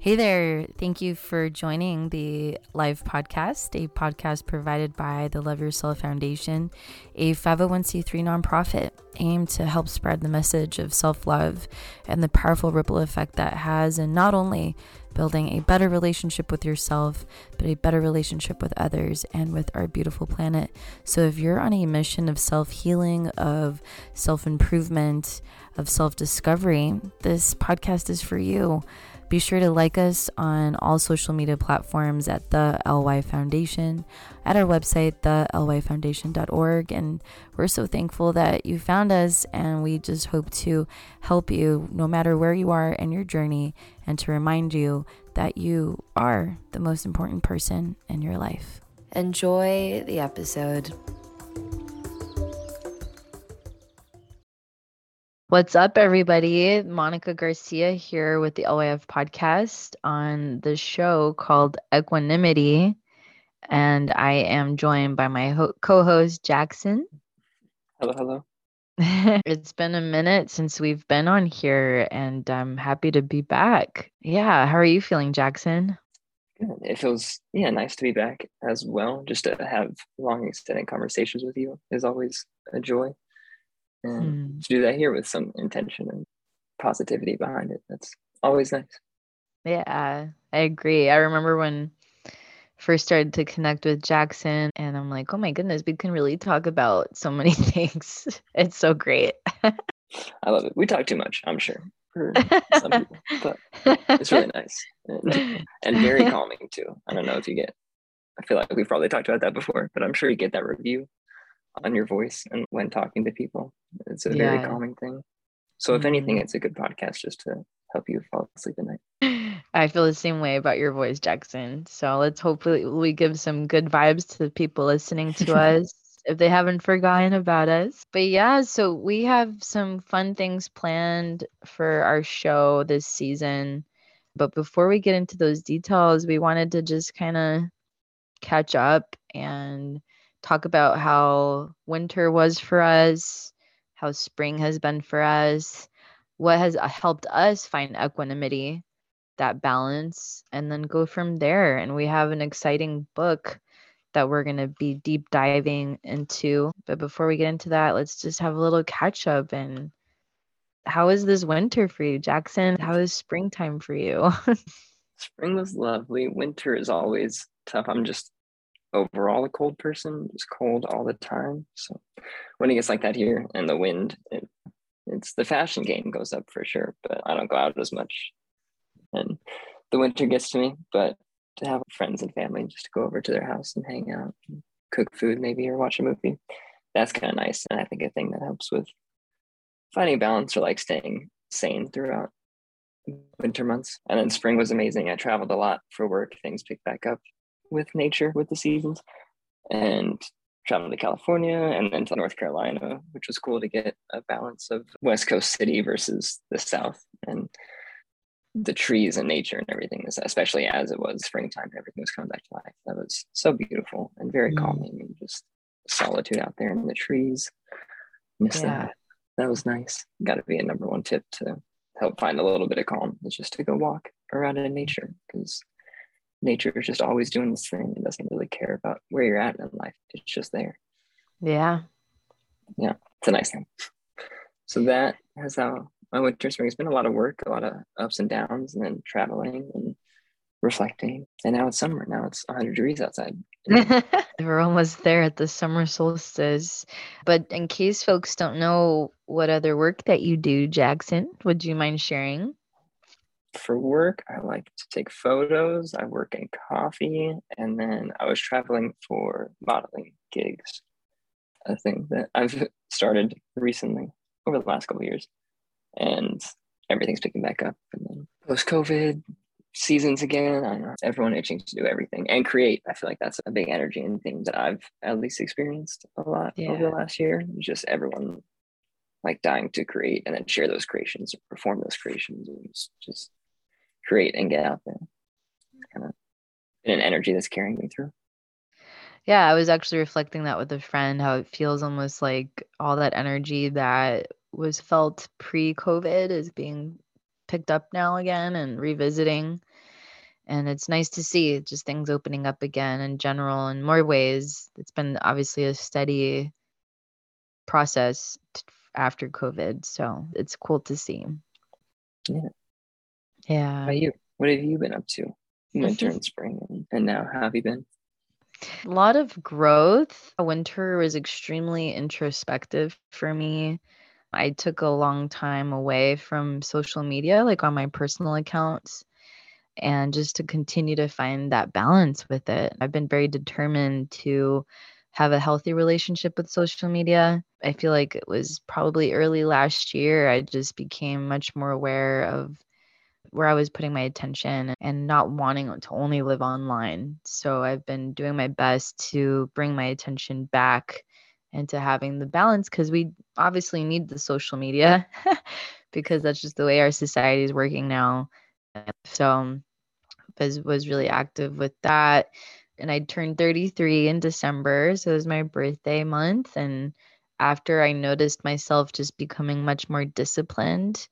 Hey there. Thank you for joining the live podcast, a podcast provided by the Love Yourself Foundation, a 501c3 nonprofit aimed to help spread the message of self love and the powerful ripple effect that has in not only building a better relationship with yourself, but a better relationship with others and with our beautiful planet. So if you're on a mission of self healing, of self improvement, of self discovery, this podcast is for you. Be sure to like us on all social media platforms at the LY Foundation, at our website, thelyfoundation.org. And we're so thankful that you found us, and we just hope to help you no matter where you are in your journey and to remind you that you are the most important person in your life. Enjoy the episode. What's up, everybody? Monica Garcia here with the LYF podcast on the show called Equanimity. And I am joined by my ho- co host, Jackson. Hello, hello. it's been a minute since we've been on here, and I'm happy to be back. Yeah. How are you feeling, Jackson? Good. It feels, yeah, nice to be back as well. Just to have long, extended conversations with you is always a joy and mm. to do that here with some intention and positivity behind it. That's always nice. Yeah i agree. I remember when first started to connect with jackson and i'm like oh my goodness we can really talk about so many things. It's so great. I love it. We talk too much i'm sure for some people but it's really nice and, and very calming too. I don't know if you get i feel like we've probably talked about that before but i'm sure you get that review on your voice and when talking to people. It's a very calming thing. So if mm-hmm. anything, it's a good podcast just to help you fall asleep at night. I feel the same way about your voice, Jackson. So let's hopefully we give some good vibes to the people listening to us if they haven't forgotten about us. But yeah, so we have some fun things planned for our show this season. But before we get into those details, we wanted to just kind of catch up and talk about how winter was for us, how spring has been for us, what has uh, helped us find equanimity, that balance, and then go from there. And we have an exciting book that we're going to be deep diving into. But before we get into that, let's just have a little catch up and how is this winter for you, Jackson? How is springtime for you? Spring was lovely. Winter is always tough. I'm just overall a cold person. It's cold all the time. So when it gets like that here and the wind, it, it's the fashion game goes up for sure. But I don't go out as much, and the winter gets to me. But to have friends and family just to go over to their house and hang out, and cook food maybe or watch a movie, that's kind of nice. And I think a thing that helps with finding balance or like staying sane throughout winter months. And then spring was amazing. I traveled a lot for work. Things picked back up with nature, with the seasons, and traveled to California and then to North Carolina, which was cool to get a balance of West Coast city versus the South and the trees and nature and everything, especially as it was springtime, everything was coming back to life. That was so beautiful and very mm. calming and just solitude out there in the trees. Miss yeah. that. That was nice. Got to be a number one tip to help find a little bit of calm is just to go walk around in nature because nature is just always doing this thing. It doesn't really care about where you're at in life. It's just there. Yeah. Yeah. It's a nice thing. So that has how my winter spring has been a lot of work, a lot of ups and downs, and then traveling and reflecting. And now it's summer. Now it's 100 degrees outside. We're almost there at the summer solstice. But in case folks don't know what other work that you do, Jackson, would you mind sharing? For work, I like to take photos. I work in coffee, and then I was traveling for modeling gigs. A thing that I've started recently over the last couple years, and everything's picking back up. And then post COVID seasons again. I know everyone itching to do everything and create. I feel like that's a big energy and thing that I've at least experienced a lot yeah. over the last year. Just everyone like dying to create and then share those creations or perform those creations. Just create and get out there. kind of an energy that's carrying me through. Yeah, I was actually reflecting that with a friend, how it feels almost like all that energy that was felt pre COVID is being picked up now again and revisiting. And it's nice to see just things opening up again in general in more ways. It's been obviously a steady process after COVID. So it's cool to see. Yeah. Yeah. How you? What have you been up to? Winter mm-hmm. and spring, and, and now how have you been? A lot of growth. Winter was extremely introspective for me. I took a long time away from social media, like on my personal accounts, and just to continue to find that balance with it. I've been very determined to have a healthy relationship with social media. I feel like it was probably early last year, I just became much more aware of where I was putting my attention and not wanting to only live online. So I've been doing my best to bring my attention back into having the balance because we obviously need the social media because that's just the way our society is working now. So was was really active with that. And I turned 33 in December, so it was my birthday month and after I noticed myself just becoming much more disciplined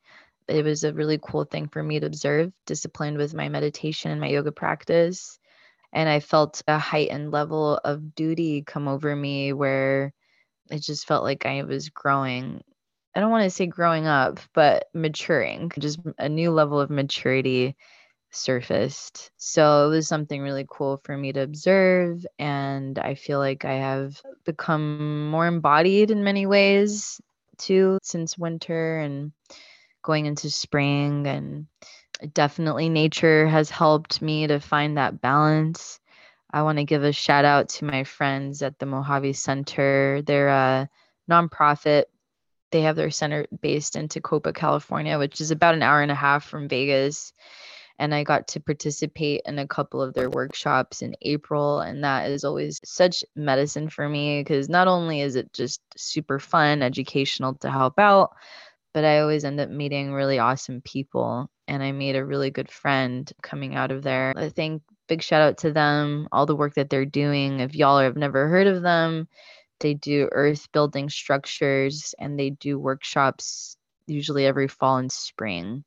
it was a really cool thing for me to observe, disciplined with my meditation and my yoga practice. And I felt a heightened level of duty come over me where it just felt like I was growing. I don't want to say growing up, but maturing, just a new level of maturity surfaced. So it was something really cool for me to observe. And I feel like I have become more embodied in many ways too since winter and going into spring and definitely nature has helped me to find that balance. I want to give a shout out to my friends at the Mojave Center. They're a nonprofit. They have their center based in Tecopa, California, which is about an hour and a half from Vegas. And I got to participate in a couple of their workshops in April. And that is always such medicine for me because not only is it just super fun, educational to help out, but I always end up meeting really awesome people. And I made a really good friend coming out of there. I think big shout out to them, all the work that they're doing. If y'all have never heard of them, they do earth building structures and they do workshops usually every fall and spring.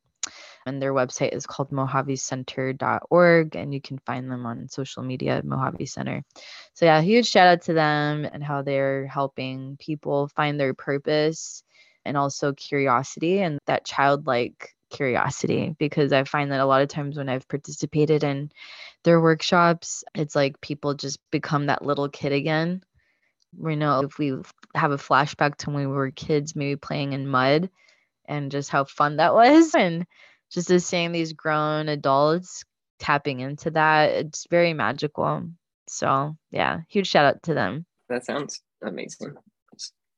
And their website is called mojavecenter.org, and you can find them on social media at Mojave Center. So, yeah, huge shout out to them and how they're helping people find their purpose and also curiosity and that childlike curiosity because I find that a lot of times when I've participated in their workshops, it's like people just become that little kid again. We know if we have a flashback to when we were kids, maybe playing in mud and just how fun that was. And just as seeing these grown adults tapping into that, it's very magical. So, yeah, huge shout out to them. That sounds amazing.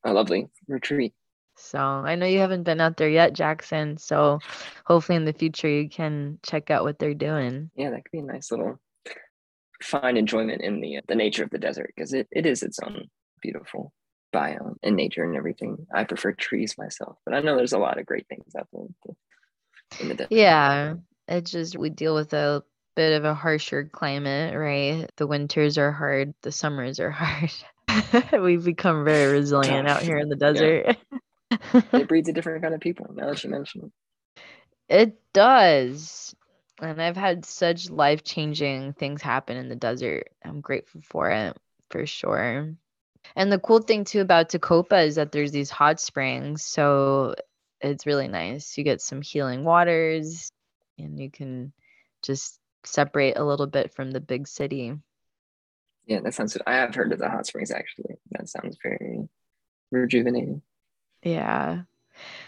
A lovely retreat. So I know you haven't been out there yet, Jackson. So hopefully in the future you can check out what they're doing. Yeah, that could be a nice little find enjoyment in the uh, the nature of the desert because it, it is its own beautiful biome and nature and everything. I prefer trees myself, but I know there's a lot of great things out there in the desert. Yeah, it just we deal with a bit of a harsher climate, right? The winters are hard, the summers are hard. We've become very resilient out here in the desert. Yeah. it breeds a different kind of people now that you mention it. It does. And I've had such life changing things happen in the desert. I'm grateful for it for sure. And the cool thing too about Tecopa is that there's these hot springs. So it's really nice. You get some healing waters and you can just separate a little bit from the big city. Yeah, that sounds good. I have heard of the hot springs actually. That sounds very rejuvenating. Yeah.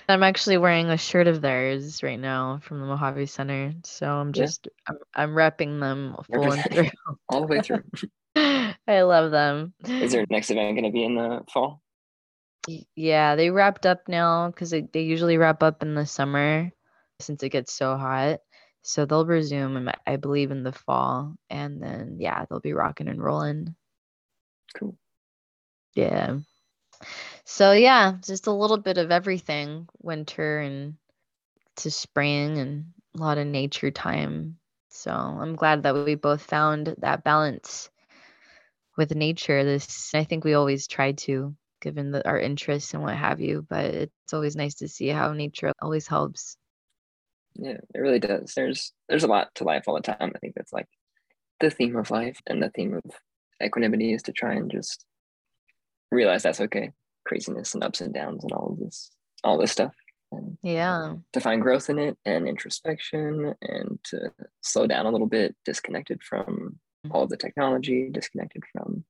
I'm actually wearing a shirt of theirs right now from the Mojave Center. So I'm just yeah. I'm, I'm repping them full and through. All the way through. I love them. Is their next event going to be in the fall? Yeah, they wrapped up now because they, they usually wrap up in the summer since it gets so hot. So they'll resume, um, I believe, in the fall. And then, yeah, they'll be rocking and rolling. Cool. Yeah. So yeah, just a little bit of everything, winter and to spring and a lot of nature time. So I'm glad that we both found that balance with nature. This I think we always try to, given the, our interests and what have you. But it's always nice to see how nature always helps. Yeah, it really does. There's there's a lot to life all the time. I think that's like the theme of life and the theme of equanimity is to try and just realize that's okay. Craziness and ups and downs and all of this all this stuff. And yeah. To find growth in it and introspection and to slow down a little bit, disconnected from mm-hmm. all of the technology, disconnected from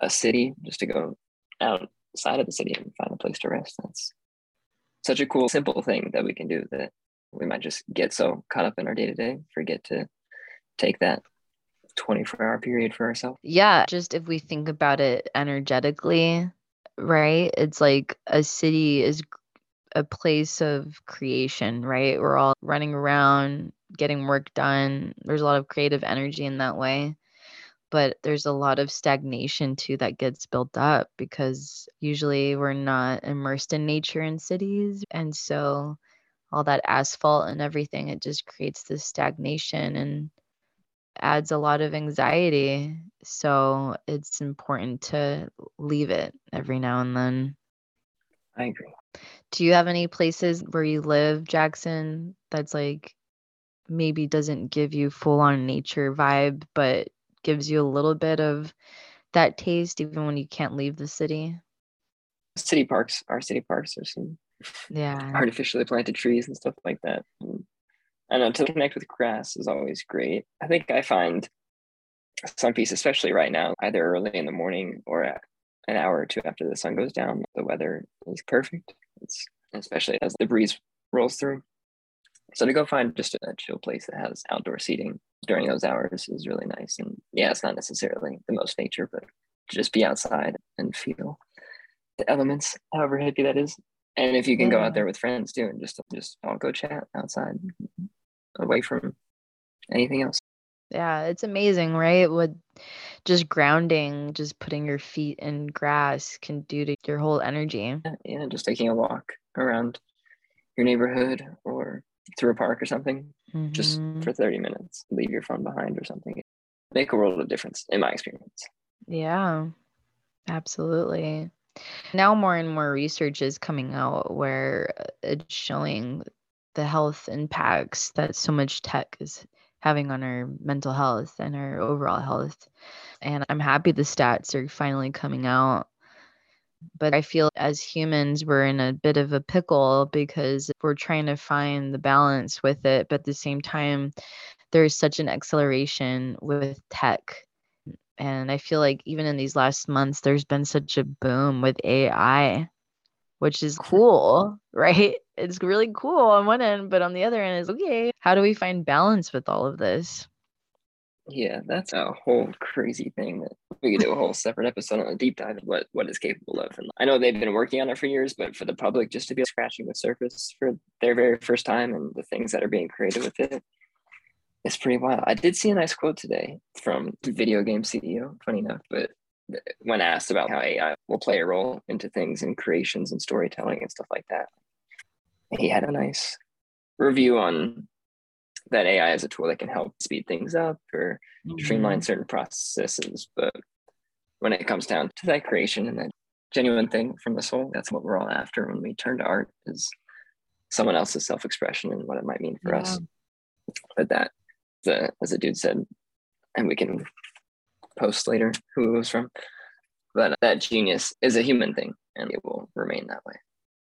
a city, just to go outside of the city and find a place to rest. That's such a cool, simple thing that we can do that we might just get so caught up in our day to day, forget to take that 24 hour period for ourselves. Yeah. Just if we think about it energetically, right? It's like a city is a place of creation, right? We're all running around, getting work done. There's a lot of creative energy in that way. But there's a lot of stagnation too that gets built up because usually we're not immersed in nature in cities. And so all that asphalt and everything, it just creates this stagnation and adds a lot of anxiety. So it's important to leave it every now and then. I agree. Do you have any places where you live, Jackson, that's like maybe doesn't give you full on nature vibe, but gives you a little bit of that taste even when you can't leave the city? City parks, our city parks are some yeah artificially planted trees and stuff like that. And I know to connect with grass is always great. I think I find some piece, especially right now, either early in the morning or an hour or two after the sun goes down, the weather is perfect. It's especially as the breeze rolls through. So to go find just a chill place that has outdoor seating during those hours is really nice. And yeah, it's not necessarily the most nature, but to just be outside and feel the elements, however hippie that is. And if you can yeah. go out there with friends too, and just just all go chat outside, away from anything else. Yeah, it's amazing, right? What just grounding, just putting your feet in grass can do to your whole energy. Yeah, just taking a walk around your neighborhood or through a park or something, mm-hmm. just for 30 minutes, leave your phone behind or something. Make a world of difference, in my experience. Yeah, absolutely. Now, more and more research is coming out where it's showing the health impacts that so much tech is having on our mental health and our overall health. And I'm happy the stats are finally coming out. But I feel as humans, we're in a bit of a pickle because we're trying to find the balance with it. But at the same time, there's such an acceleration with tech. And I feel like even in these last months, there's been such a boom with AI which is cool, right? It's really cool on one end, but on the other end is okay, how do we find balance with all of this? Yeah, that's a whole crazy thing that we could do a whole separate episode on a deep dive of what what is capable of. And I know they've been working on it for years, but for the public just to be scratching the surface for their very first time and the things that are being created with it, it's pretty wild. I did see a nice quote today from video game CEO, funny enough, but when asked about how AI will play a role into things and creations and storytelling and stuff like that. He had a nice review on that AI is a tool that can help speed things up or mm-hmm. streamline certain processes. But when it comes down to that creation and that genuine thing from the soul, that's what we're all after when we turn to art is someone else's self-expression and what it might mean for yeah. us. But that, the, as a dude said, and we can post later who it was from. But uh, that genius is a human thing and it will remain that way.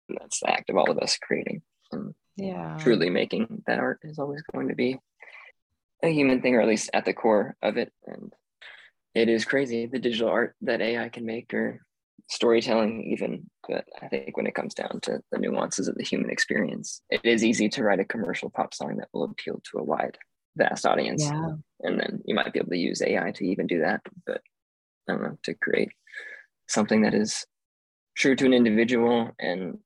And that's the act of all of us creating and yeah. truly making that art is always going to be a human thing, or at least at the core of it. And it is crazy the digital art that AI can make or storytelling even but i think when it comes down to the nuances of the human experience it is easy to write a commercial pop song that will appeal to a wide vast audience. Yeah. And then you might be able to use AI to even do that. But I don't know, to create something that is true to an individual and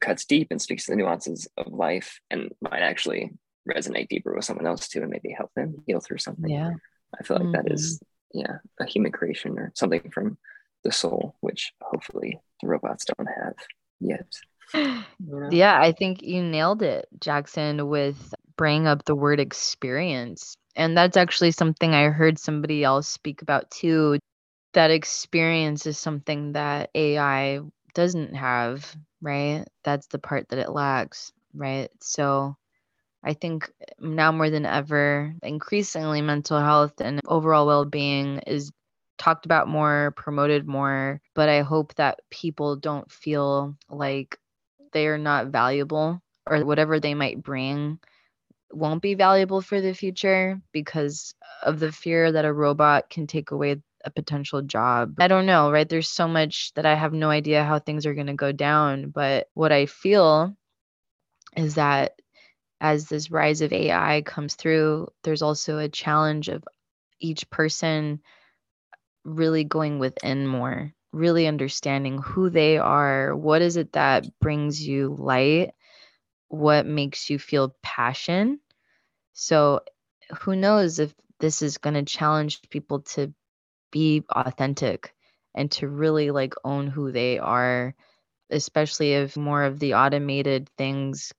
cuts deep and speaks to the nuances of life and might actually resonate deeper with someone else too and maybe help them heal through something. Yeah. I feel like mm-hmm. that is mm-hmm. yeah, a human creation or something from the soul, which hopefully the robots don't have yet. Yeah, I think you nailed it, Jackson, with bring up the word experience. And that's actually something I heard somebody else speak about too. That experience is something that AI doesn't have, right? That's the part that it lacks, right? So I think now more than ever, increasingly mental health and overall well being is talked about more, promoted more. But I hope that people don't feel like they are not valuable or whatever they might bring won't be valuable for the future because of the fear that a robot can take away a potential job. I don't know, right? There's so much that I have no idea how things are going to go down. But what I feel is that as this rise of AI comes through, there's also a challenge of each person really going within more, really understanding who they are. What is it that brings you light? What makes you feel passion? So, who knows if this is going to challenge people to be authentic and to really like own who they are, especially if more of the automated things,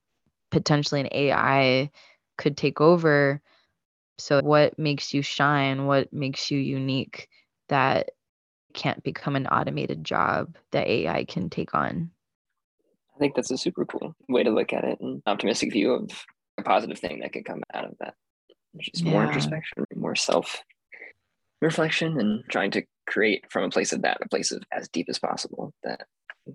potentially an AI, could take over. So, what makes you shine? What makes you unique that can't become an automated job that AI can take on? I think that's a super cool way to look at it and optimistic view of a positive thing that could come out of that. Just yeah. more introspection, more self reflection and trying to create from a place of that, a place of as deep as possible. That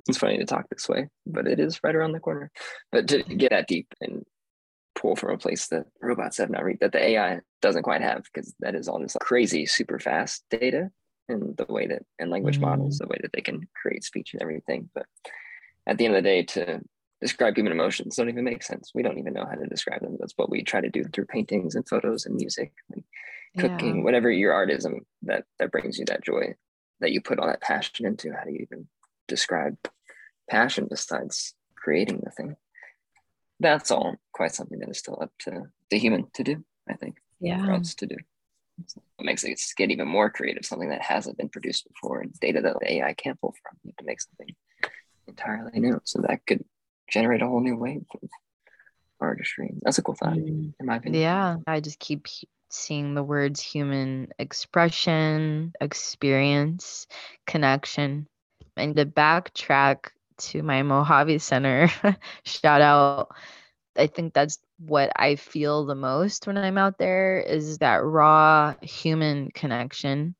it's funny to talk this way, but it is right around the corner. But to get that deep and pull from a place that robots have not reached, that the AI doesn't quite have, because that is all this crazy, super fast data and the way that and language mm-hmm. models, the way that they can create speech and everything. But at the end of the day, to describe human emotions don't even make sense. We don't even know how to describe them. That's what we try to do through paintings and photos and music. And cooking, yeah. whatever your art is that that brings you that joy that you put all that passion into. How do you even describe passion besides creating the thing? That's all quite something that is still up to the human to do, I think. Yeah. For us to do. It makes it get even more creative, something that hasn't been produced before and data that the AI can't pull from. You have to make something entirely new. So that could generate a whole new wave of artistry. That's a cool thought, mm. in my opinion. Yeah. I just keep seeing the words human expression, experience, connection. And to backtrack to my Mojave Center, shout out. I think that's what I feel the most when I'm out there is that raw human connection.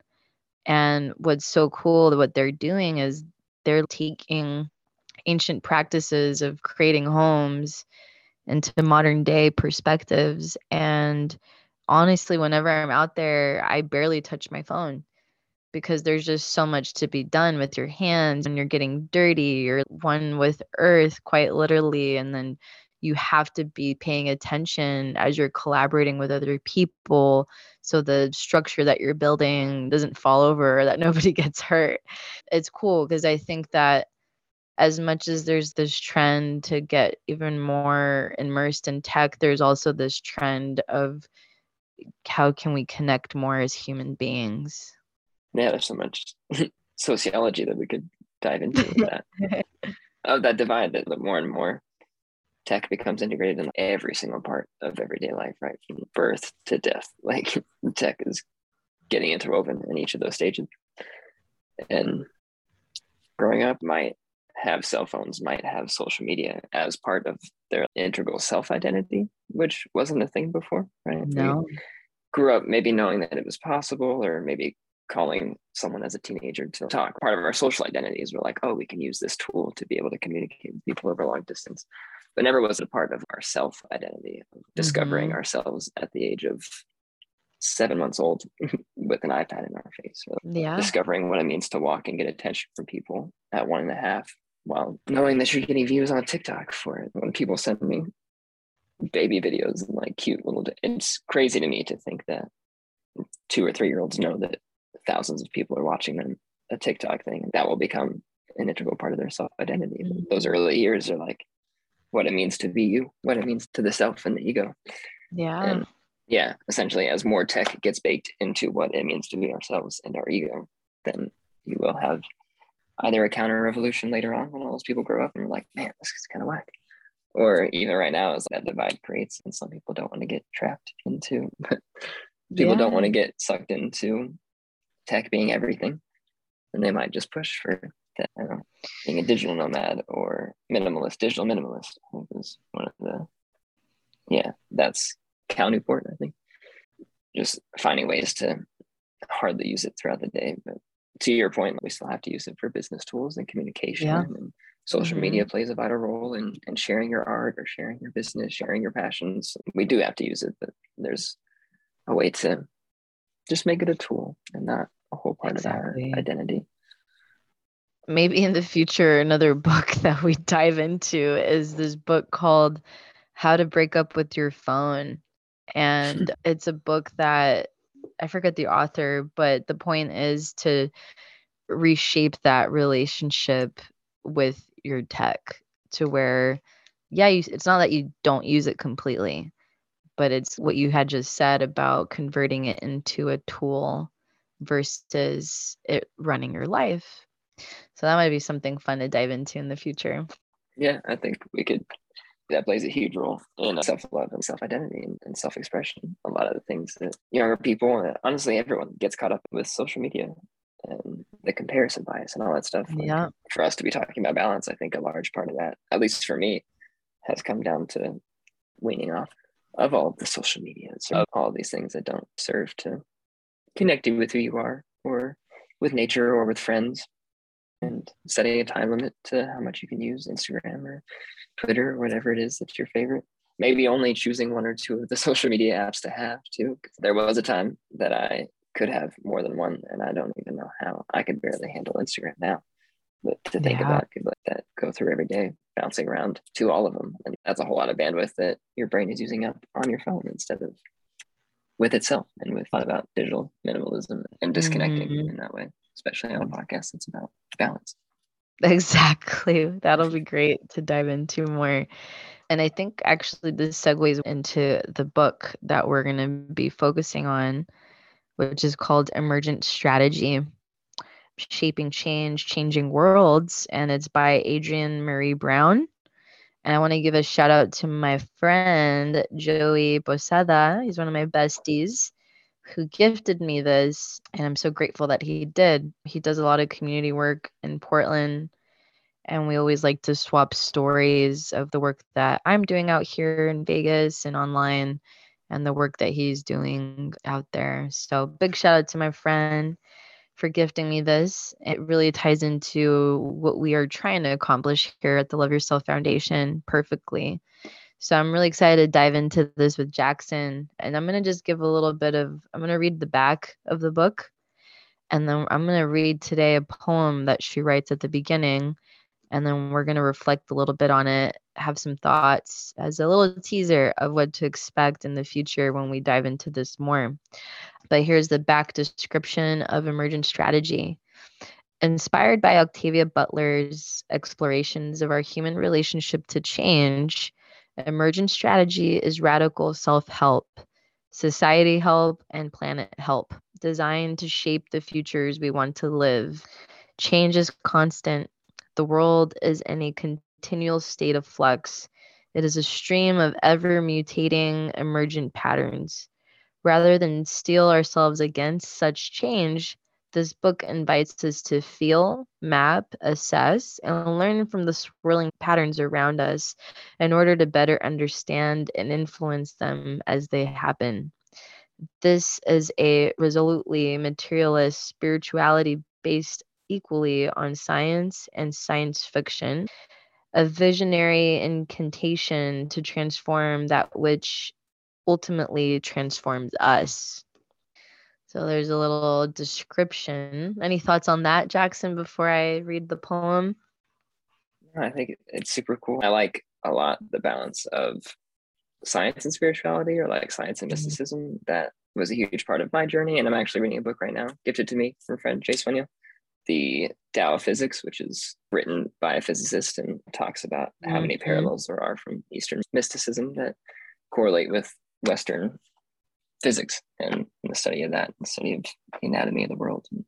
And what's so cool, what they're doing is they're taking ancient practices of creating homes into modern day perspectives and honestly, whenever I'm out there, I barely touch my phone because there's just so much to be done with your hands and you're getting dirty. You're one with earth, quite literally. And then you have to be paying attention as you're collaborating with other people so the structure that you're building doesn't fall over or that nobody gets hurt. It's cool because I think that as much as there's this trend to get even more immersed in tech, there's also this trend of how can we connect more as human beings? Yeah, there's so much sociology that we could dive into that of that divide that more and more tech becomes integrated in every single part of everyday life, right? From birth to death. Like tech is getting interwoven in each of those stages. And growing up might have cell phones, might have social media as part of their integral self identity, which wasn't a thing before, right? No. We grew up maybe knowing that it was possible, or maybe calling someone as a teenager to talk. Part of our social identities were like, oh, we can use this tool to be able to communicate with people over long distance. But never was it a part of our self identity, discovering mm-hmm. ourselves at the age of seven months old with an iPad in our face. yeah. Discovering what it means to walk and get attention from people at one and a half while knowing that you're getting views on TikTok for it. When people send me baby videos and like cute little, it's crazy to me to think that two or three year olds know that thousands of people are watching them a TikTok thing. That will become an integral part of their self identity. Mm-hmm. Those early years are like what it means to be you, what it means to the self and the ego. Yeah. And yeah, essentially, as more tech gets baked into what it means to be ourselves and our ego, then you will have either a counter revolution later on when all those people grow up and are like, man, this is kind of whack. Or even right now, is that divide creates, and some people don't want to get trapped into, people yeah. don't want to get sucked into tech being everything. And they might just push for that, know, being a digital nomad or minimalist, digital minimalist. I think is one of the, yeah, that's Cal Newport, I think. Just finding ways to hardly use it throughout the day. But to your point, we still have to use it for business tools and communication. Yeah. And social mm-hmm. media plays a vital role in, in sharing your art or sharing your business, sharing your passions. We do have to use it, but there's a way to just make it a tool and not a whole part exactly. of our identity. Maybe in the future, another book that we dive into is this book called How to Break Up with Your Phone. And it's a book that I forget the author, but the point is to reshape that relationship with your tech to where yeah you, it's not that you don't use it completely but it's what you had just said about converting it into a tool versus it running your life. So that might be something fun to dive into in the future. Yeah i think we could that plays a huge role in self-love and self-identity and, and, self-expression a lot of the things that younger people uh, honestly everyone gets caught up with social media and the comparison bias and all that stuff. Like, yeah. For us to be talking about balance, I think a large part of that, at least for me, has come down to weaning off of all of the social media, of all these things that don't serve to connect you with who you are or with nature or with friends and setting a time limit to how much you can use Instagram or Twitter or whatever it is that's your favorite. Maybe only choosing one or two of the social media apps to have too. There was a time that I could have more than one, and I don't even know how. I could barely handle Instagram now. But to think yeah. about people like that go through every day, bouncing around to all of them, and that's a whole lot of bandwidth that your brain is using up on your phone instead of with itself. And with thought about digital minimalism and disconnecting mm-hmm. in that way, especially on a podcast, it's about balance. Exactly. That'll be great to dive into more. And I think actually this segues into the book that we're going to be focusing on which is called Emergent Strategy Shaping Change, Changing Worlds. And it's by Adrienne Maree Brown. And I want to give a shout out to my friend, Joey Bosada. He's one of my besties who gifted me this. And I'm so grateful that he did. He does a lot of community work in Portland. And we always like to swap stories of the work that I'm doing out here in Vegas and online and the work that he's doing out there. So, big shout out to my friend for gifting me this. It really ties into what we are trying to accomplish here at the Love Yourself Foundation perfectly. So, I'm really excited to dive into this with Jackson. And I'm going to just give a little bit of, I'm going to read the back of the book. And then I'm going to read today a poem that she writes at the beginning and then we're going to reflect a little bit on it, have some thoughts as a little teaser of what to expect in the future when we dive into this more. But here's the back description of emergent strategy. Inspired by Octavia Butler's explorations of our human relationship to change, emergent strategy is radical self help, society help, and planet help designed to shape the futures we want to live. Change is constant, the world is in a continual state of flux. It is a stream of ever mutating emergent patterns. Rather than steel ourselves against such change, this book invites us to feel, map, assess, and learn from the swirling patterns around us in order to better understand and influence them as they happen. This is a resolutely materialist, spirituality based equally on science and science fiction, a visionary incantation to transform that which ultimately transforms us. So there's a little description. Any thoughts on that, Jackson, before I read the poem? I think it's super cool. I like a lot the balance of science and spirituality or like science and mm-hmm. mysticism. That was a huge part of my journey. And I'm actually reading a book right now, gifted to me from a friend, Jay Swenyo, the Tao of Physics, which is written by a physicist and talks about mm-hmm. how many mm-hmm. parallels there are from Eastern mysticism that correlate with Western physics and the study of that, the study of the anatomy of the world, and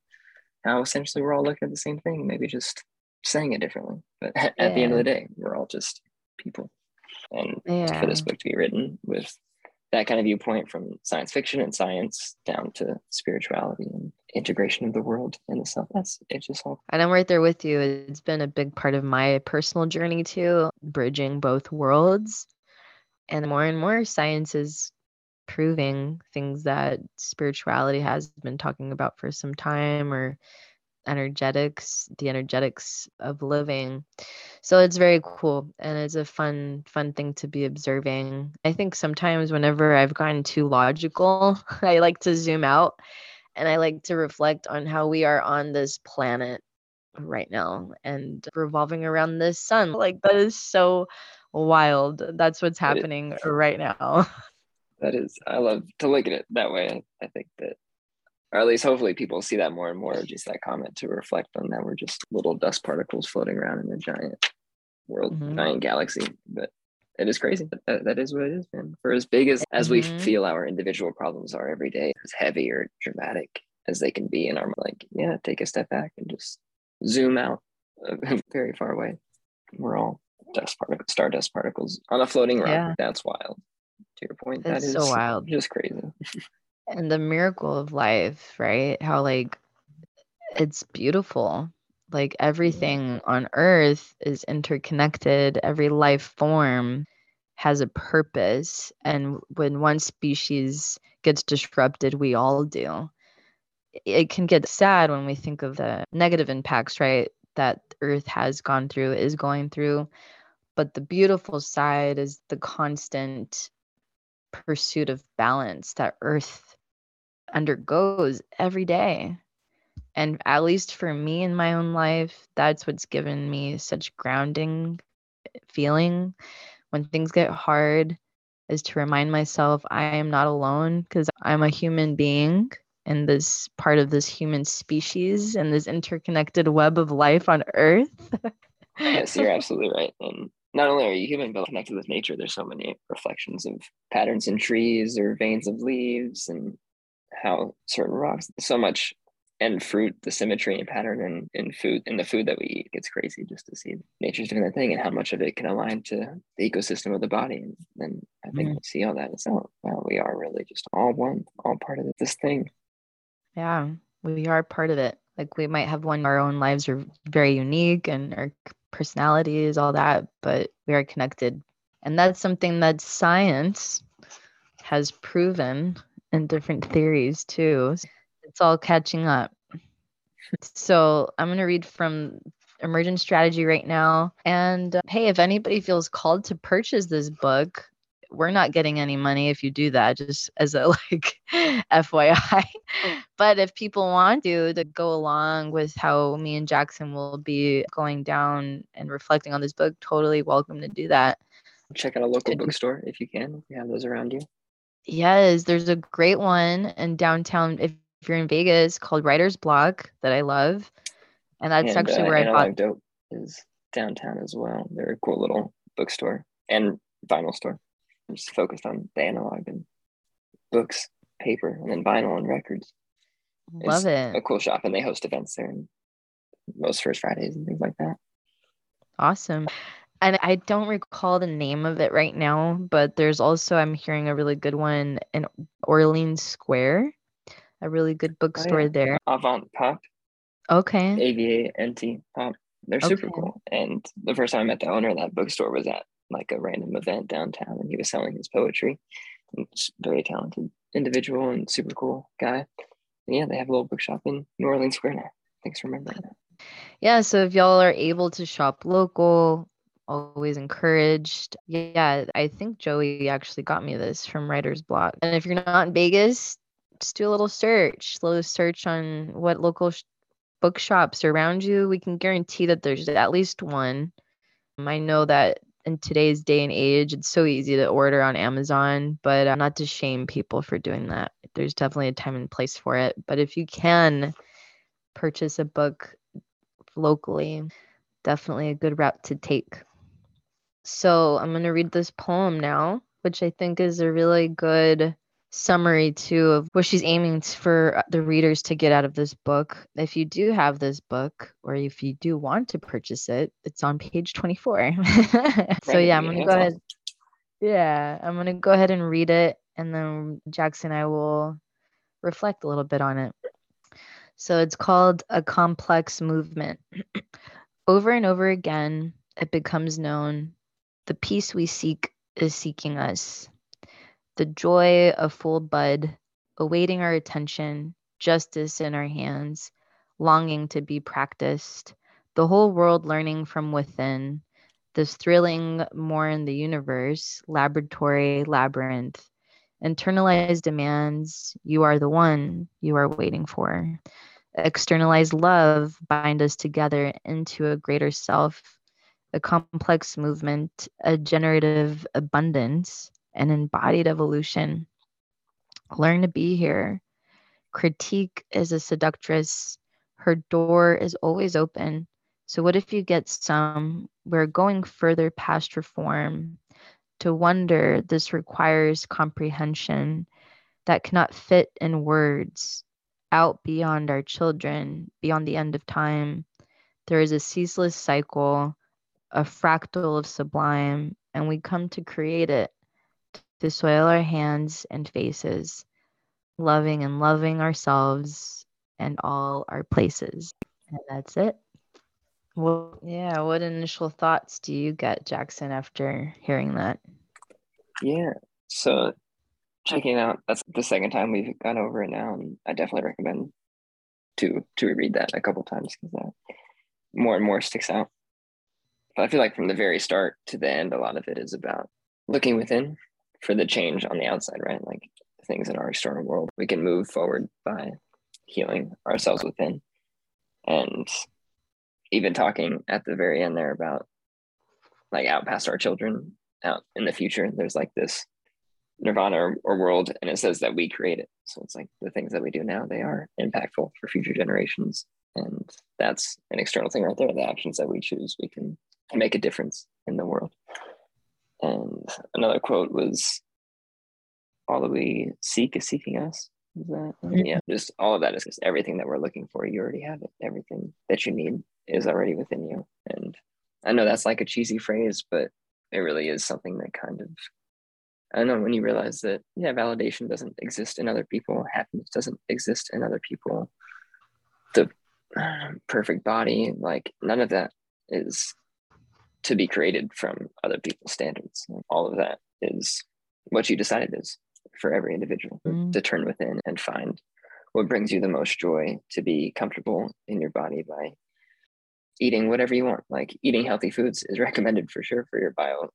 how essentially we're all looking at the same thing, maybe just saying it differently. But at, yeah. the end of the day, we're all just people. And yeah. for this book to be written with that kind of viewpoint from science fiction and science down to spirituality and integration of the world and the self. That's it just all. And I'm right there with you. It's been a big part of my personal journey too, bridging both worlds. And more and more science is proving things that spirituality has been talking about for some time or energetics the energetics of living. So it's very cool and it's a fun fun thing to be observing. I think sometimes whenever i've gotten too logical i like to zoom out and i like to reflect on how we are on this planet right now and revolving around the sun. Like that is so wild. That's what's happening right now that is i love to look at it that way. I think that or at least hopefully people see that more and more just that comment to reflect on that we're just little dust particles floating around in a giant world mm-hmm. giant galaxy. But it is crazy. That, that is what it is man. For as big as as we mm-hmm. feel our individual problems are every day as heavy or dramatic as they can be in our like yeah take a step back and just zoom out very far away. We're all dust particles stardust particles on a floating rock. Yeah. that's wild to your point that's so wild just crazy and the miracle of life, right? How like it's beautiful. Like everything on earth is interconnected, every life form has a purpose. And when one species gets disrupted, we all do. It can get sad when we think of the negative impacts, right? That Earth has gone through, is going through. But the beautiful side is the constant pursuit of balance that Earth undergoes every day. And at least for me in my own life, that's what's given me such grounding feeling when things get hard is to remind myself I am not alone because I'm a human being in this part of this human species and this interconnected web of life on earth. yes, you're absolutely right. And not only are you human, but connected with nature, there's so many reflections of patterns in trees or veins of leaves and how certain rocks, so much and fruit, the symmetry and pattern in, in food in the food that we eat gets crazy just to see nature's doing that thing and how much of it can align to the ecosystem of the body. And then I think mm. we see all that. It's all wow, we are really just all one, all part of this thing. Yeah, we are part of it. Like we might have one, our own lives are very unique and our personalities, all that, but we are connected. And that's something that science has proven in different theories too. It's all catching up. so I'm going to read from Emergent Strategy right now. And uh, hey, if anybody feels called to purchase this book, we're not getting any money if you do that, just as a like FYI. but if people want to to go along with how me and Jackson will be going down and reflecting on this book, totally welcome to do that. Check out a local bookstore if you can, if you have those around you. Yes, there's a great one in downtown if, if you're in Vegas called Writer's Block that I love. And that's and, actually uh, where I bought Dope is downtown as well. They're a cool little bookstore and vinyl store. Just focused on the analog and books, paper, and then vinyl and records. Love it's it. A cool shop and they host events there and most first Fridays and things like that. Awesome and I don't recall the name of it right now, but there's also I'm hearing a really good one in Orleans Square, a really good oh, bookstore oh, yeah. there. Avant Pop. Okay. AVA NT Pop. They're okay. super cool. And the first time I met the owner of that bookstore was at like a random event downtown, and he was selling his poetry. Very talented individual and super cool guy. And yeah, they have a little bookshop in New Orleans Square now. Thanks for remembering that. Yeah, so if y'all are able to shop local, always encouraged. Yeah, I think Joey actually got me this from Writer's Block. And if you're not in Vegas, just do a little search, little search on what local sh- bookshops around you. We can guarantee that there's at least one. I know that in today's day and age, it's so easy to order on Amazon, but uh, not to shame people for doing that. There's definitely a time and place for it. But if you can purchase a book locally, definitely a good route to take. So I'm going to read this poem now, which I think is a really good summary too of what she's aiming for uh, the readers to get out of this book. If you do have this book or if you do want to purchase it, it's on page 24. so yeah, I'm going to go ahead. Yeah, I'm going to go ahead and read it and then Jackson and I will reflect a little bit on it. So it's called A Complex Movement. over and over again, it becomes known the peace we seek is seeking us. The joy of full bud, awaiting our attention, justice in our hands, longing to be practiced, the whole world learning from within, this thrilling more in the universe, laboratory, labyrinth, internalized demands, you are the one you are waiting for. Externalized love bind us together into a greater self, a complex movement, a generative abundance, an embodied evolution. Learn to be here. Critique is a seductress. Her door is always open. So, what if you get some? We're going further past reform. To wonder, this requires comprehension that cannot fit in words out beyond our children, beyond the end of time. There is a ceaseless cycle, a fractal of sublime, and we come to create it, to soil our hands and faces, loving and loving ourselves and all our places. And that's it. Well, yeah. What initial thoughts do you get, Jackson, after hearing that? Yeah. So checking out that's the second time we've gone over it now, and I definitely recommend to to reread that a couple times because that more and more sticks out. But I feel like from the very start to the end, a lot of it is about looking within for the change on the outside, right? Like things in our external world. We can move forward by healing ourselves within. And even talking at the very end there about like out past our children out in the future there's like this nirvana or, or, world and it says that we create it so it's like the things that we do now they are impactful for future generations and that's an external thing right there the actions that we choose we can make a difference in the world and another quote was all that we seek is seeking us is that mm-hmm. yeah just all of that is just everything that we're looking for you already have it everything that you need is already within you. And I know that's like a cheesy phrase, but it really is something that kind of I don't know when you realize that yeah, validation doesn't exist in other people, happiness doesn't exist in other people. The uh, perfect body, like none of that is to be created from other people's standards. All of that is what you decided is for every individual mm. to turn within and find what brings you the most joy to be comfortable in your body by eating whatever you want. Like eating healthy foods is recommended for sure for your bio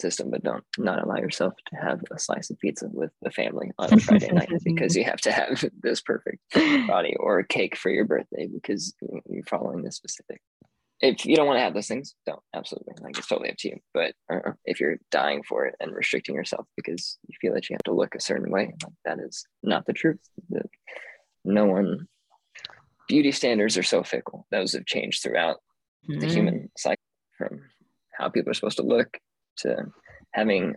system, but don't not allow yourself to have a slice of pizza with the family on a Friday night because you have to have this perfect body or a cake for your birthday because you're following this specific. If you don't want to have those things, don't absolutely like it's totally up to you. But uh, if you're dying for it and restricting yourself because you feel that you have to look a certain way, like that is not the truth. That no one beauty standards are so fickle. Those have changed throughout mm-hmm. the human cycle from how people are supposed to look to having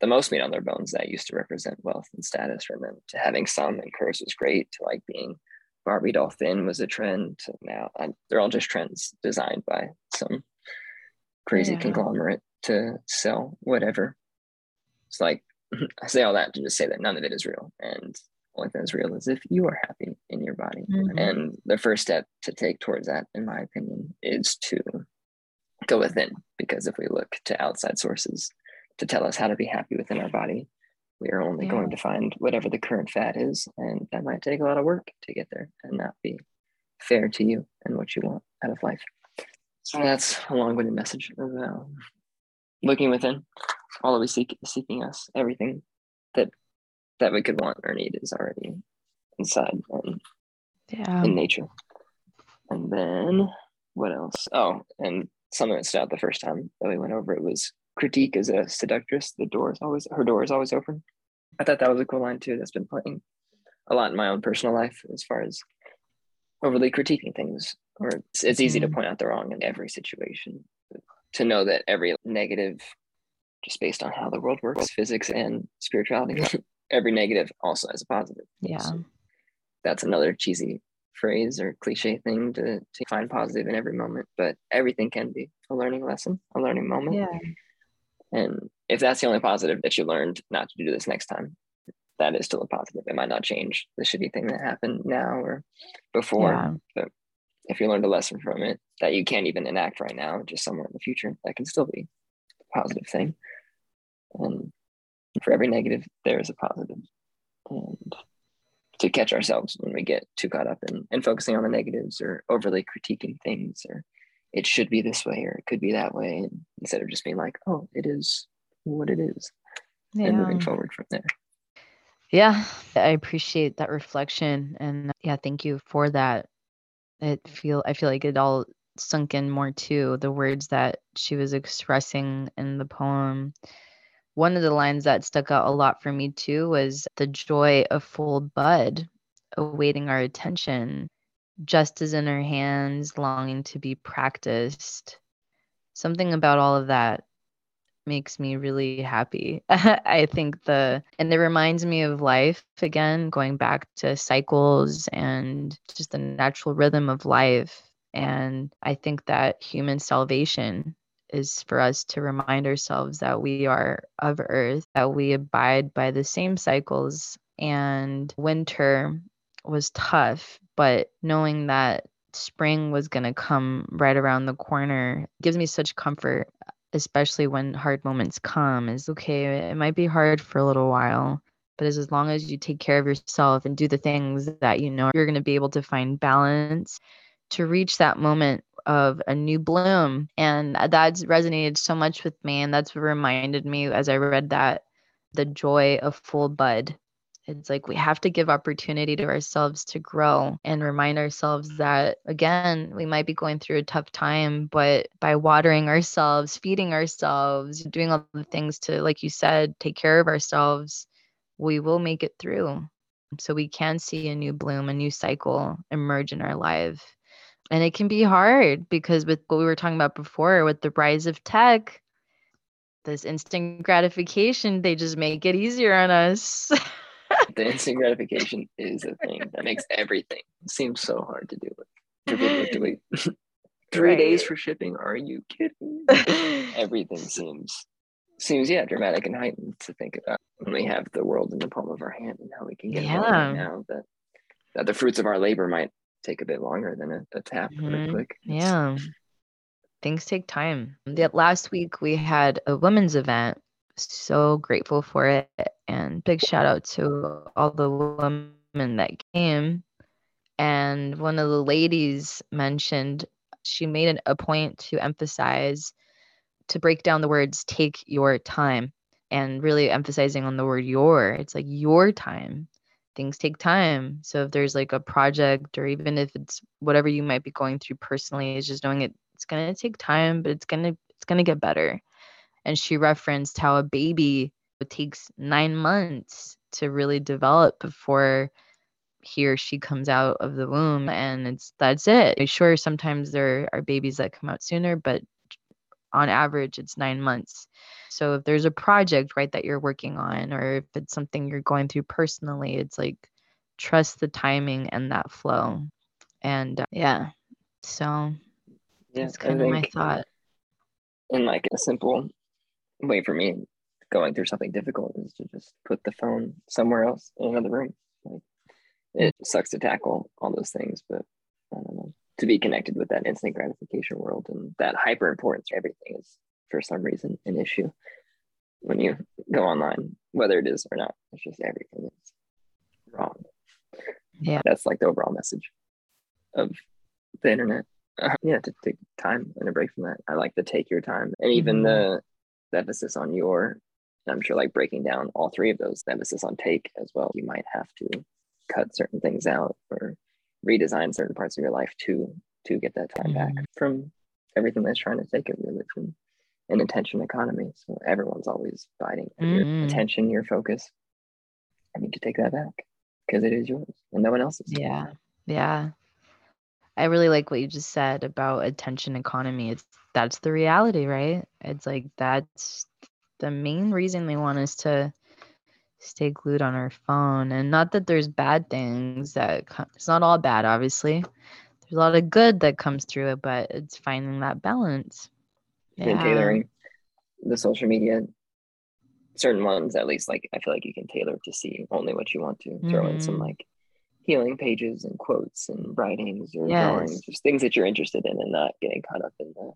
the most meat on their bones that used to represent wealth and status for them to having some and curves was great to like being Barbie doll thin was a trend now I, they're all just trends designed by some crazy yeah. conglomerate to sell whatever. It's like I say all that to just say that none of it is real and only thing that's real is if you are happy in your body. Mm-hmm. And the first step to take towards that, in my opinion, is to go within. Because if we look to outside sources to tell us how to be happy within our body, we are only yeah. going to find whatever the current fat is. And that might take a lot of work to get there and not be fair to you and what you want out of life. So that's a long winded message of uh, looking within. All that we seek is seeking us, everything that that we could want or need is already inside and yeah. in nature. And then what else? Oh, and something that stood out the first time that we went over it was critique as a seductress. The door is always her door is always open. I thought that was a cool line too. That's been playing a lot in my own personal life as far as overly critiquing things. Or it's, it's easy to mm-hmm. point out the wrong in every situation. To know that every negative, just based on how the world works, physics and spirituality, every negative also has a positive. Yeah. So that's another cheesy phrase or cliche thing to, to find positive in every moment, but everything can be a learning lesson, a learning moment. Yeah. And if that's the only positive that you learned not to do this next time, that is still a positive. It might not change the shitty thing that happened now or before. Yeah. But if you learned a lesson from it that you can't even enact right now, just somewhere in the future, that can still be a positive thing. And for every negative, there is a positive. And to catch ourselves when we get too caught up in and focusing on the negatives or overly critiquing things or it should be this way or it could be that way and instead of just being like oh it is what it is yeah. and moving forward from there. Yeah i appreciate that reflection and yeah thank you for that. It feel i feel like it all sunk in more too the words that she was expressing in the poem. One of the lines that stuck out a lot for me too was the joy of full bud awaiting our attention just as in her hands longing to be practiced something about all of that makes me really happy. I think the, and it reminds me of life again, going back to cycles and just the natural rhythm of life. And I think that human salvation is for us to remind ourselves that we are of earth, that we abide by the same cycles. And winter was tough, but knowing that spring was going to come right around the corner gives me such comfort especially when hard moments come is okay it might be hard for a little while but as, long as you take care of yourself and do the things that you know you're going to be able to find balance to reach that moment of a new bloom. And that's resonated so much with me and that's what reminded me as i read that the joy of full bud it's like we have to give opportunity to ourselves to grow and remind ourselves that, again, we might be going through a tough time, but by watering ourselves, feeding ourselves, doing all the things to, like you said, take care of ourselves, we will make it through. So we can see a new bloom, a new cycle emerge in our life. And it can be hard because with what we were talking about before, with the rise of tech, this instant gratification, they just make it easier on us. the instant gratification is a thing that makes everything seem so hard to do. Predictably, three right. days for shipping? Are you kidding? everything seems seems yeah dramatic and heightened to think about when we have the world in the palm of our hand and how we can get yeah. right now that that the fruits of our labor might take a bit longer than a, a tap mm-hmm. or a click. Yeah. Things take time. The, last week we had a women's event so grateful for it. And big shout out to all the women that came. And one of the ladies mentioned she made an, a point to emphasize to break down the words take your time and really emphasizing on the word your. It's like your time. Things take time. So if there's like a project or even if it's whatever you might be going through personally, is just knowing it it's gonna take time, but it's gonna it's gonna get better and she referenced how a baby takes nine months to really develop before he or she comes out of the womb and it's that's it. Sure sometimes there are babies that come out sooner but on average it's nine months. So if there's a project right that you're working on or if it's something you're going through personally it's like trust the timing and that flow. And uh, yeah so yeah, that's kind of my thought. in like a simple way for me going through something difficult is to just put the phone somewhere else in another room. Like it sucks to tackle all those things, but I don't know. To be connected with that instant gratification world and that hyper importance, for everything is for some reason an issue when you go online, whether it is or not. It's just everything is wrong. Yeah, that's like the overall message of the internet. Uh, yeah, to take time and a break from that. I like to take your time, and even mm-hmm. the the emphasis on your i'm sure like breaking down all three of those emphasis on take as well you might have to cut certain things out or redesign certain parts of your life to to get that time mm-hmm. back from everything that's trying to take it really from an attention economy so everyone's always fighting for mm-hmm. your attention your focus i need to take that back because it is yours and no one else's yeah yeah I really like what you just said about attention economy. It's that's the reality, right? It's like that's the main reason they want us to stay glued on our phone. And not that there's bad things that come, it's not all bad, obviously. There's a lot of good that comes through it, but it's finding that balance. Yeah. And tailoring the social media, certain ones at least, like I feel like you can tailor to see only what you want to. Throw mm-hmm. in some mm-hmm. like healing pages and quotes and writings or yes. drawings, just things that you're interested in and not getting caught up in the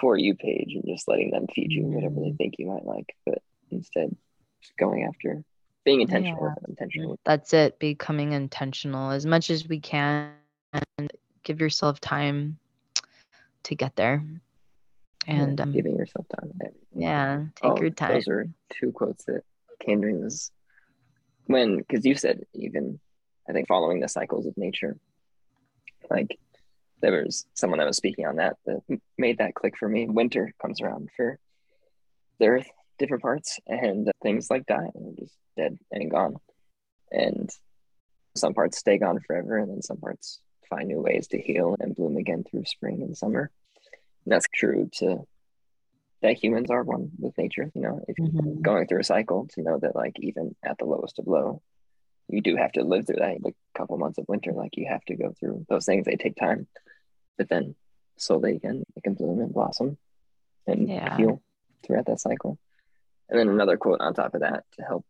for you page and just letting them feed you whatever they mm. think you might like. But instead just going after being intentional yeah. intentional that's it becoming intentional as much as we can and give yourself time to get there and yeah, um, giving yourself time yeah take oh, your time those are two quotes that came me was when because you said even i think following the cycles of nature like there was someone that was speaking on that that made that click for me. Winter comes around for the earth different parts and things like die and just dead and gone. And some parts stay gone forever and then some parts find new ways to heal and bloom again through spring and summer. And that's true to that humans are one with nature you know? If you're mm-hmm. going through a cycle to know that like even at the lowest of low you do have to live through that like a couple months of winter like you have to go through those things. They take time but then slowly again it can bloom and blossom and yeah. heal throughout that cycle and then another quote on top of that to help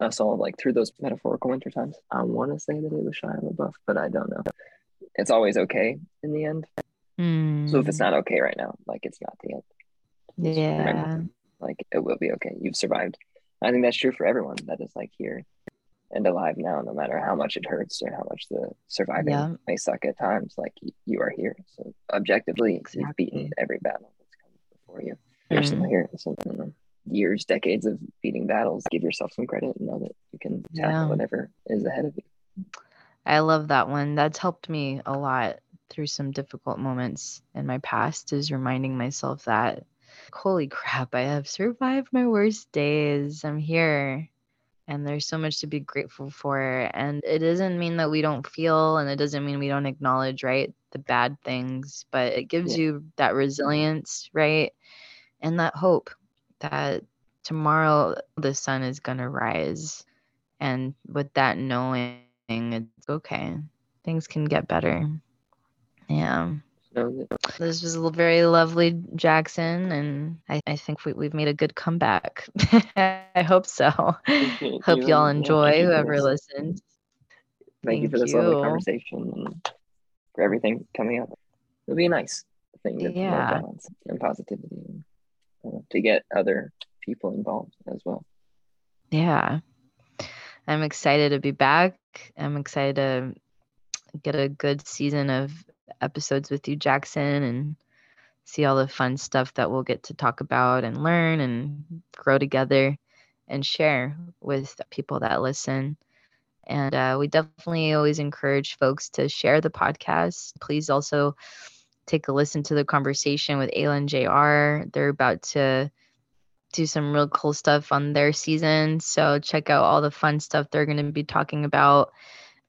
us all like through those metaphorical winter times i want to say that it was Shia LaBeouf but i don't know it's always okay in the end mm. so if it's not okay right now like it's not the end yeah. Remember, like it will be okay. You've survived. I think that's true for everyone that is like here and alive now, no matter how much it hurts or how much the surviving yeah. may suck at times. Like you are here. So objectively, exactly. you've beaten every battle that's come before you. You're still here. So years, decades of beating battles. Give yourself some credit and know that you can tackle yeah. whatever is ahead of you. I love that one. That's helped me a lot through some difficult moments in my past is reminding myself that holy crap, I have survived my worst days. I'm here. And there's so much to be grateful for. And it doesn't mean that we don't feel, and it doesn't mean we don't acknowledge, right, the bad things, but it gives yeah. you that resilience, right? And that hope that tomorrow the sun is going to rise. And with that knowing, it's okay. Things can get better. Yeah. This was a very lovely, Jackson, and I, I think we, we've made a good comeback. I hope so. hope you. all enjoy, yeah, whoever you listens. Thank, thank, you for this you. lovely conversation and for everything coming up. It'll be a nice thing to yeah. balance and positivity and, uh, to get other people involved as well. Yeah. I'm excited to be back. I'm excited to get a good season of episodes with you, Jackson, and see all the fun stuff that we'll get to talk about and learn and grow together and share with people that listen. And uh, we definitely always encourage folks to share the podcast. Please also take a listen to the conversation with Ayla JR. They're about to do some real cool stuff on their season. So check out all the fun stuff they're going to be talking about.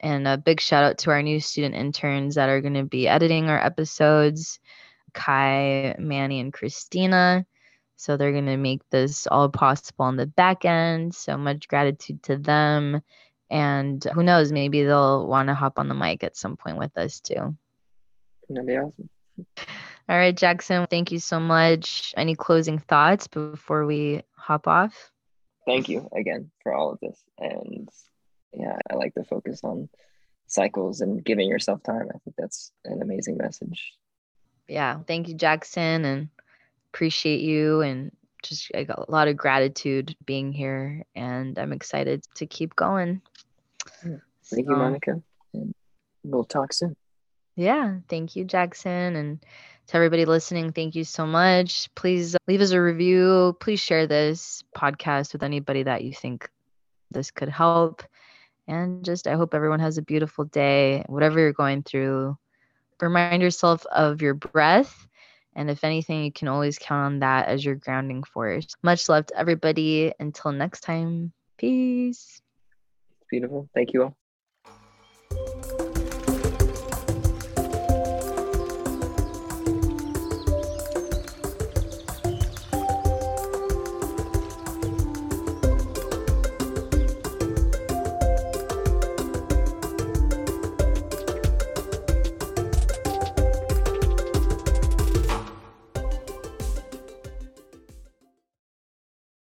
And a big shout out to our new student interns that are going to be editing our episodes Kai, Manny, and Christina. So they're going to make this all possible on the back end. So much gratitude to them. And who knows, maybe they'll want to hop on the mic at some point with us too. That'd be awesome. All right, Jackson, thank you so much. Any closing thoughts before we hop off? Thank you again for all of this. And yeah, I like the focus on cycles and giving yourself time. I think that's an amazing message. Yeah. Thank you, Jackson, and appreciate you and just I got a lot of gratitude being here and I'm excited to keep going. Thank so, you, Monica. And we'll talk soon. Yeah. Thank you, Jackson. And to everybody listening, thank you so much. Please leave us a review. Please share this podcast with anybody that you think this could help. And just, I hope everyone has a beautiful day, whatever you're going through. Remind yourself of your breath. And if anything, you can always count on that as your grounding force. Much love to everybody. Until next time, peace. Beautiful. Thank you all.